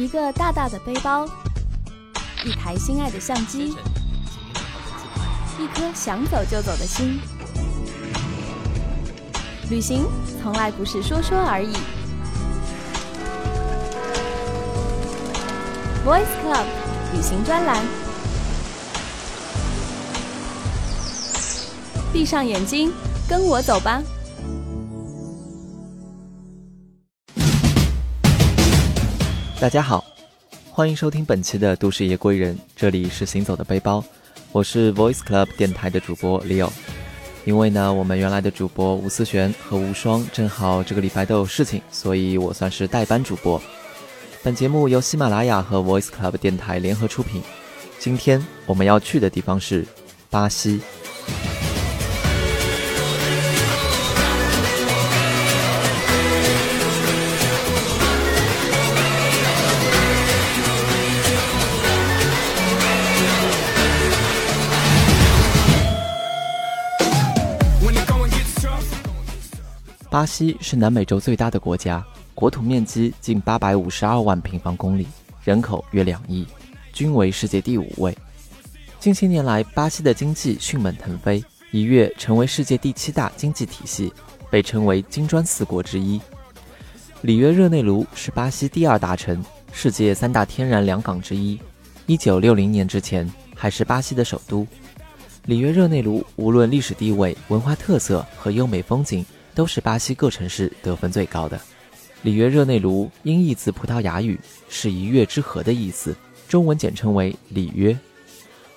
一个大大的背包，一台心爱的相机，一颗想走就走的心。旅行从来不是说说而已。Voice Club 旅行专栏，闭上眼睛，跟我走吧。大家好，欢迎收听本期的《都市夜归人》，这里是行走的背包，我是 Voice Club 电台的主播 Leo。因为呢，我们原来的主播吴思璇和吴双正好这个礼拜都有事情，所以我算是代班主播。本节目由喜马拉雅和 Voice Club 电台联合出品。今天我们要去的地方是巴西。巴西是南美洲最大的国家，国土面积近八百五十二万平方公里，人口约两亿，均为世界第五位。近些年来，巴西的经济迅猛腾飞，一跃成为世界第七大经济体系，被称为“金砖四国”之一。里约热内卢是巴西第二大城，世界三大天然良港之一。一九六零年之前，还是巴西的首都。里约热内卢无论历史地位、文化特色和优美风景。都是巴西各城市得分最高的。里约热内卢音译自葡萄牙语，是一月之河的意思，中文简称为里约。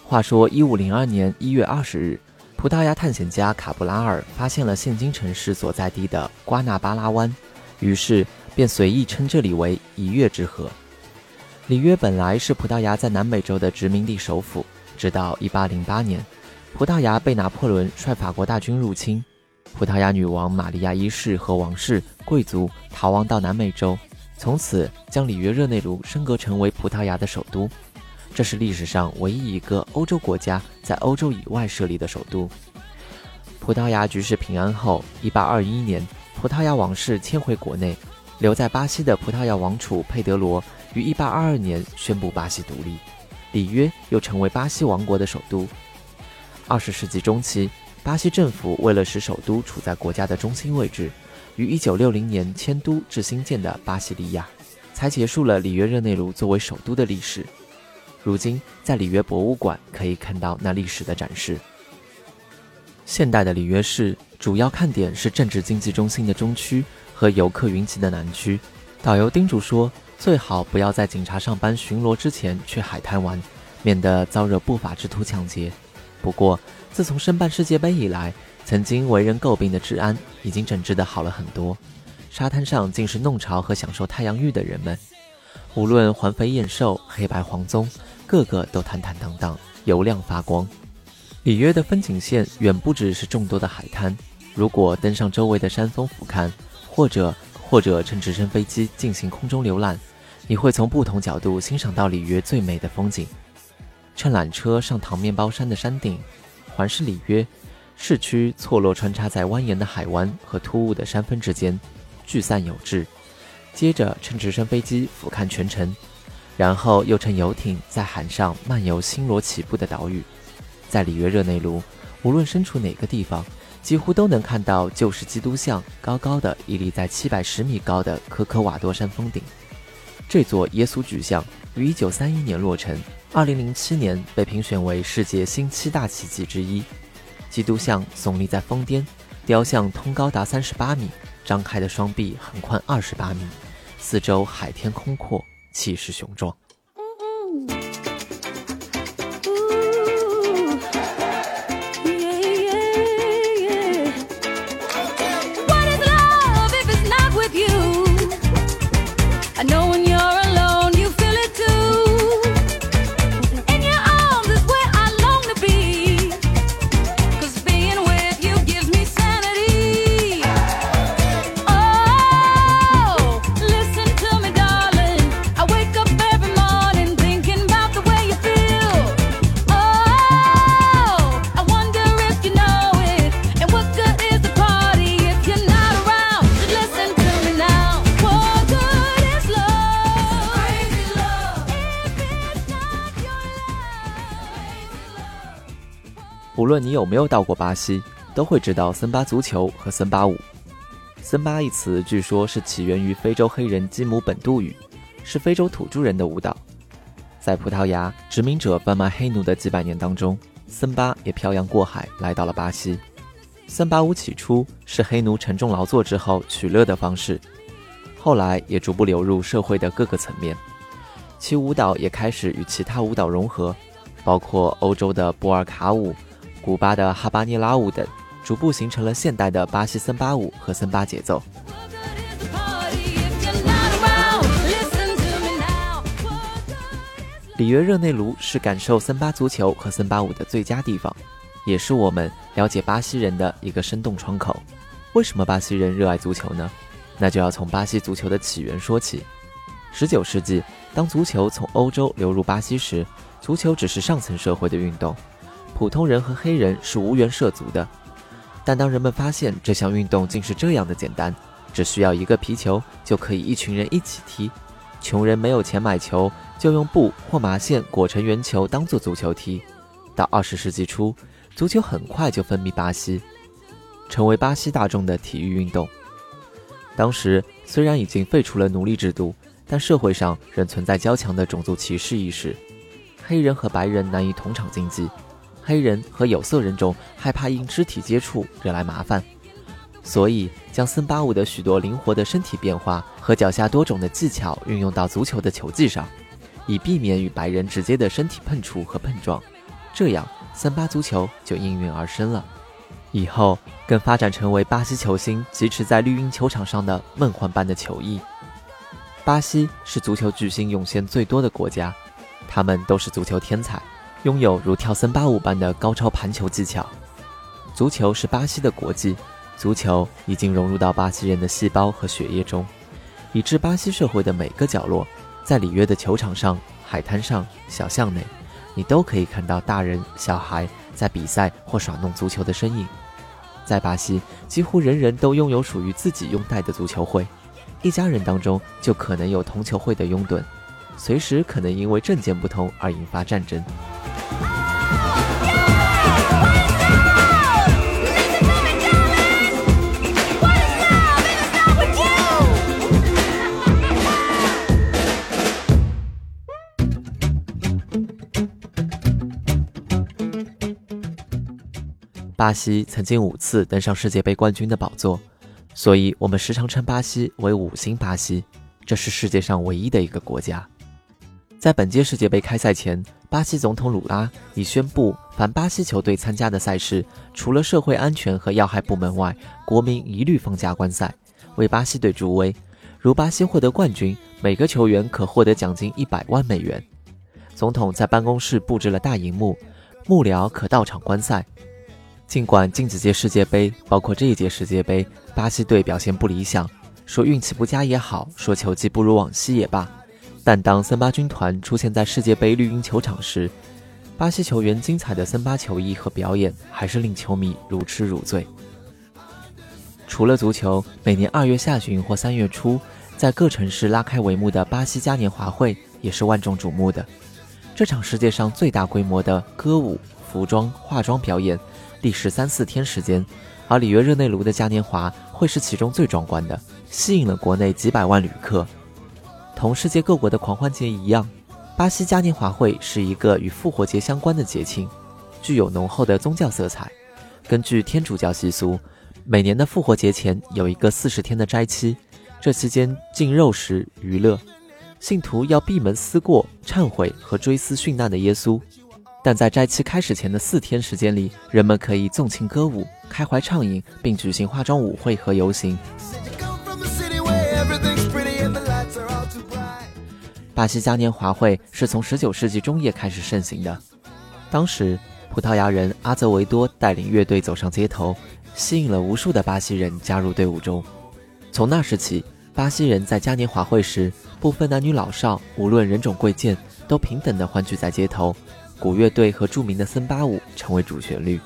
话说，一五零二年一月二十日，葡萄牙探险家卡布拉尔发现了现今城市所在地的瓜纳巴拉湾，于是便随意称这里为一月之河。里约本来是葡萄牙在南美洲的殖民地首府，直到一八零八年，葡萄牙被拿破仑率法国大军入侵。葡萄牙女王玛利亚一世和王室贵族逃亡到南美洲，从此将里约热内卢升格成为葡萄牙的首都。这是历史上唯一一个欧洲国家在欧洲以外设立的首都。葡萄牙局势平安后，1821年，葡萄牙王室迁回国内，留在巴西的葡萄牙王储佩德罗于1822年宣布巴西独立，里约又成为巴西王国的首都。20世纪中期。巴西政府为了使首都处在国家的中心位置，于1960年迁都至新建的巴西利亚，才结束了里约热内卢作为首都的历史。如今，在里约博物馆可以看到那历史的展示。现代的里约市主要看点是政治经济中心的中区和游客云集的南区。导游叮嘱说，最好不要在警察上班巡逻之前去海滩玩，免得遭惹不法之徒抢劫。不过，自从申办世界杯以来，曾经为人诟病的治安已经整治的好了很多。沙滩上尽是弄潮和享受太阳浴的人们，无论环肥燕瘦、黑白黄棕，个个都坦坦荡荡、油亮发光。里约的风景线远不只是众多的海滩，如果登上周围的山峰俯瞰，或者或者乘直升飞机进行空中浏览，你会从不同角度欣赏到里约最美的风景。乘缆车上唐面包山的山顶。环视里约市区，错落穿插在蜿蜒的海湾和突兀的山峰之间，聚散有致。接着乘直升飞机俯瞰全城，然后又乘游艇在海上漫游星罗棋布的岛屿。在里约热内卢，无论身处哪个地方，几乎都能看到旧式基督像高高的屹立在七百十米高的科科瓦多山峰顶。这座耶稣巨像于一九三一年落成。二零零七年被评选为世界新七大奇迹之一，基督像耸立在峰巅，雕像通高达三十八米，张开的双臂横宽二十八米，四周海天空阔，气势雄壮。无论你有没有到过巴西，都会知道森巴足球和森巴舞。森巴一词据说是起源于非洲黑人基姆本杜语，是非洲土著人的舞蹈。在葡萄牙殖民者贩卖黑奴的几百年当中，森巴也漂洋过海来到了巴西。森巴舞起初是黑奴沉重劳作之后取乐的方式，后来也逐步流入社会的各个层面。其舞蹈也开始与其他舞蹈融合，包括欧洲的波尔卡舞、古巴的哈巴涅拉舞等。逐步形成了现代的巴西森巴舞和森巴节奏。里约热内卢是感受森巴足球和森巴舞的最佳地方，也是我们了解巴西人的一个生动窗口。为什么巴西人热爱足球呢？那就要从巴西足球的起源说起。十九世纪，当足球从欧洲流入巴西时，足球只是上层社会的运动，普通人和黑人是无缘涉足的。但当人们发现这项运动竟是这样的简单，只需要一个皮球就可以一群人一起踢，穷人没有钱买球，就用布或麻线裹成圆球当做足球踢。到二十世纪初，足球很快就风靡巴西，成为巴西大众的体育运动。当时虽然已经废除了奴隶制度，但社会上仍存在较强的种族歧视意识，黑人和白人难以同场竞技。黑人和有色人种害怕因肢体接触惹来麻烦，所以将森巴舞的许多灵活的身体变化和脚下多种的技巧运用到足球的球技上，以避免与白人直接的身体碰触和碰撞。这样，森巴足球就应运而生了。以后更发展成为巴西球星疾驰在绿茵球场上的梦幻般的球艺。巴西是足球巨星涌现最多的国家，他们都是足球天才。拥有如跳森巴舞般的高超盘球技巧，足球是巴西的国际，足球已经融入到巴西人的细胞和血液中，以致巴西社会的每个角落，在里约的球场上、海滩上、小巷内，你都可以看到大人小孩在比赛或耍弄足球的身影。在巴西，几乎人人都拥有属于自己拥戴的足球会，一家人当中就可能有同球会的拥趸，随时可能因为政见不同而引发战争。巴西曾经五次登上世界杯冠军的宝座，所以我们时常称巴西为“五星巴西”。这是世界上唯一的一个国家。在本届世界杯开赛前，巴西总统鲁拉已宣布，凡巴西球队参加的赛事，除了社会安全和要害部门外，国民一律放假观赛，为巴西队助威。如巴西获得冠军，每个球员可获得奖金一百万美元。总统在办公室布置了大荧幕，幕僚可到场观赛。尽管近几届世界杯，包括这一届世界杯，巴西队表现不理想，说运气不佳也好，说球技不如往昔也罢，但当森巴军团出现在世界杯绿茵球场时，巴西球员精彩的森巴球艺和表演还是令球迷如痴如醉。除了足球，每年二月下旬或三月初，在各城市拉开帷幕的巴西嘉年华会也是万众瞩目的。这场世界上最大规模的歌舞、服装、化妆表演。历时三四天时间，而里约热内卢的嘉年华会是其中最壮观的，吸引了国内几百万旅客。同世界各国的狂欢节一样，巴西嘉年华会是一个与复活节相关的节庆，具有浓厚的宗教色彩。根据天主教习俗，每年的复活节前有一个四十天的斋期，这期间禁肉食、娱乐，信徒要闭门思过、忏悔和追思殉难的耶稣。但在斋期开始前的四天时间里，人们可以纵情歌舞、开怀畅饮，并举行化妆舞会和游行。巴西嘉年华会是从19世纪中叶开始盛行的。当时，葡萄牙人阿泽维多带领乐队走上街头，吸引了无数的巴西人加入队伍中。从那时起，巴西人在嘉年华会时，不分男女老少，无论人种贵贱，都平等地欢聚在街头。古乐队和著名的森巴舞成为主旋律，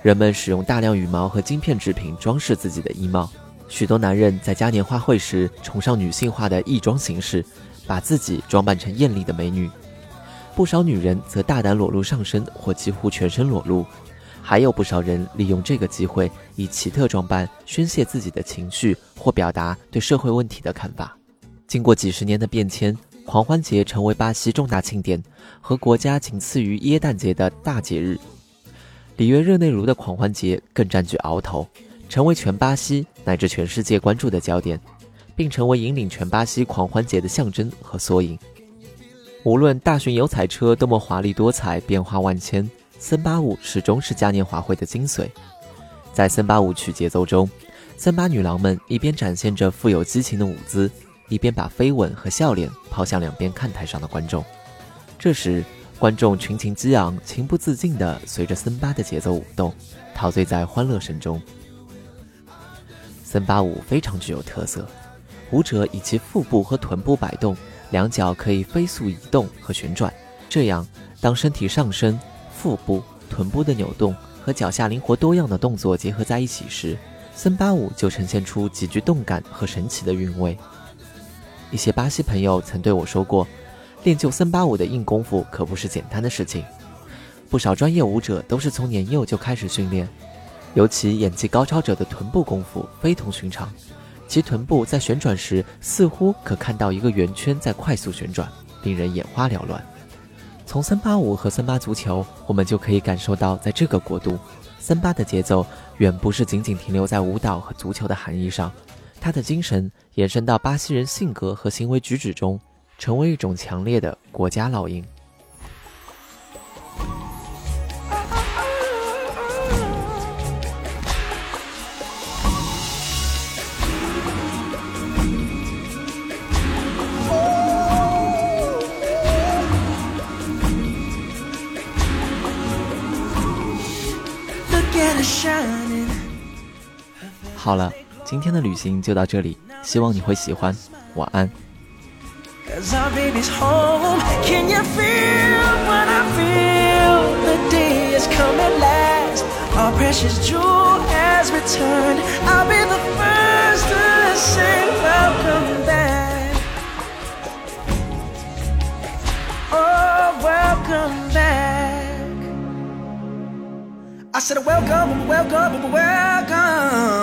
人们使用大量羽毛和晶片制品装饰自己的衣帽。许多男人在嘉年华会时崇尚女性化的异装形式，把自己装扮成艳丽的美女。不少女人则大胆裸露上身或几乎全身裸露，还有不少人利用这个机会以奇特装扮宣泄自己的情绪或表达对社会问题的看法。经过几十年的变迁，狂欢节成为巴西重大庆典和国家仅次于耶诞节的大节日。里约热内卢的狂欢节更占据鳌头，成为全巴西乃至全世界关注的焦点，并成为引领全巴西狂欢节的象征和缩影。无论大巡油彩车多么华丽多彩、变化万千，森巴舞始终是嘉年华会的精髓。在森巴舞曲节奏中，森巴女郎们一边展现着富有激情的舞姿，一边把飞吻和笑脸抛向两边看台上的观众。这时，观众群情激昂，情不自禁地随着森巴的节奏舞动，陶醉在欢乐声中。森巴舞非常具有特色，舞者以其腹部和臀部摆动。两脚可以飞速移动和旋转，这样当身体上身、腹部、臀部的扭动和脚下灵活多样的动作结合在一起时，森巴舞就呈现出极具动感和神奇的韵味。一些巴西朋友曾对我说过，练就森巴舞的硬功夫可不是简单的事情。不少专业舞者都是从年幼就开始训练，尤其演技高超者的臀部功夫非同寻常。其臀部在旋转时，似乎可看到一个圆圈在快速旋转，令人眼花缭乱。从森巴舞和森巴足球，我们就可以感受到，在这个国度，森巴的节奏远不是仅仅停留在舞蹈和足球的含义上，它的精神延伸到巴西人性格和行为举止中，成为一种强烈的国家烙印。好了，今天的旅行就到这里，希望你会喜欢。晚安。I said, welcome, welcome, welcome.